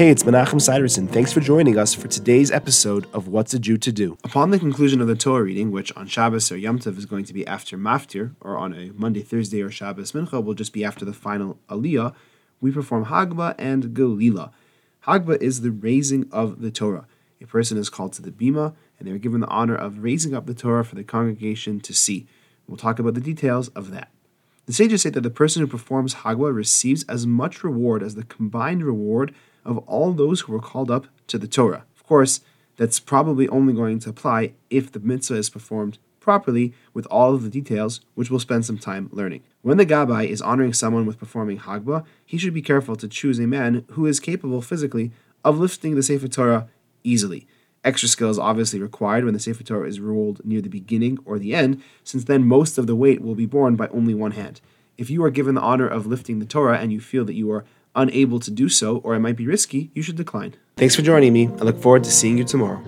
Hey, it's Menachem Siderson. Thanks for joining us for today's episode of What's a Jew to Do. Upon the conclusion of the Torah reading, which on Shabbos or Yom Tov is going to be after Maftir, or on a Monday, Thursday, or Shabbos Mincha will just be after the final Aliyah, we perform Hagba and Galila. Hagba is the raising of the Torah. A person is called to the Bima, and they are given the honor of raising up the Torah for the congregation to see. We'll talk about the details of that. The sages say that the person who performs Hagba receives as much reward as the combined reward of all those who were called up to the Torah. Of course, that's probably only going to apply if the mitzvah is performed properly with all of the details, which we'll spend some time learning. When the Gabbai is honoring someone with performing Hagba, he should be careful to choose a man who is capable physically of lifting the Sefer Torah easily. Extra skill is obviously required when the Sefer Torah is rolled near the beginning or the end, since then most of the weight will be borne by only one hand. If you are given the honor of lifting the Torah and you feel that you are unable to do so or it might be risky, you should decline. Thanks for joining me. I look forward to seeing you tomorrow.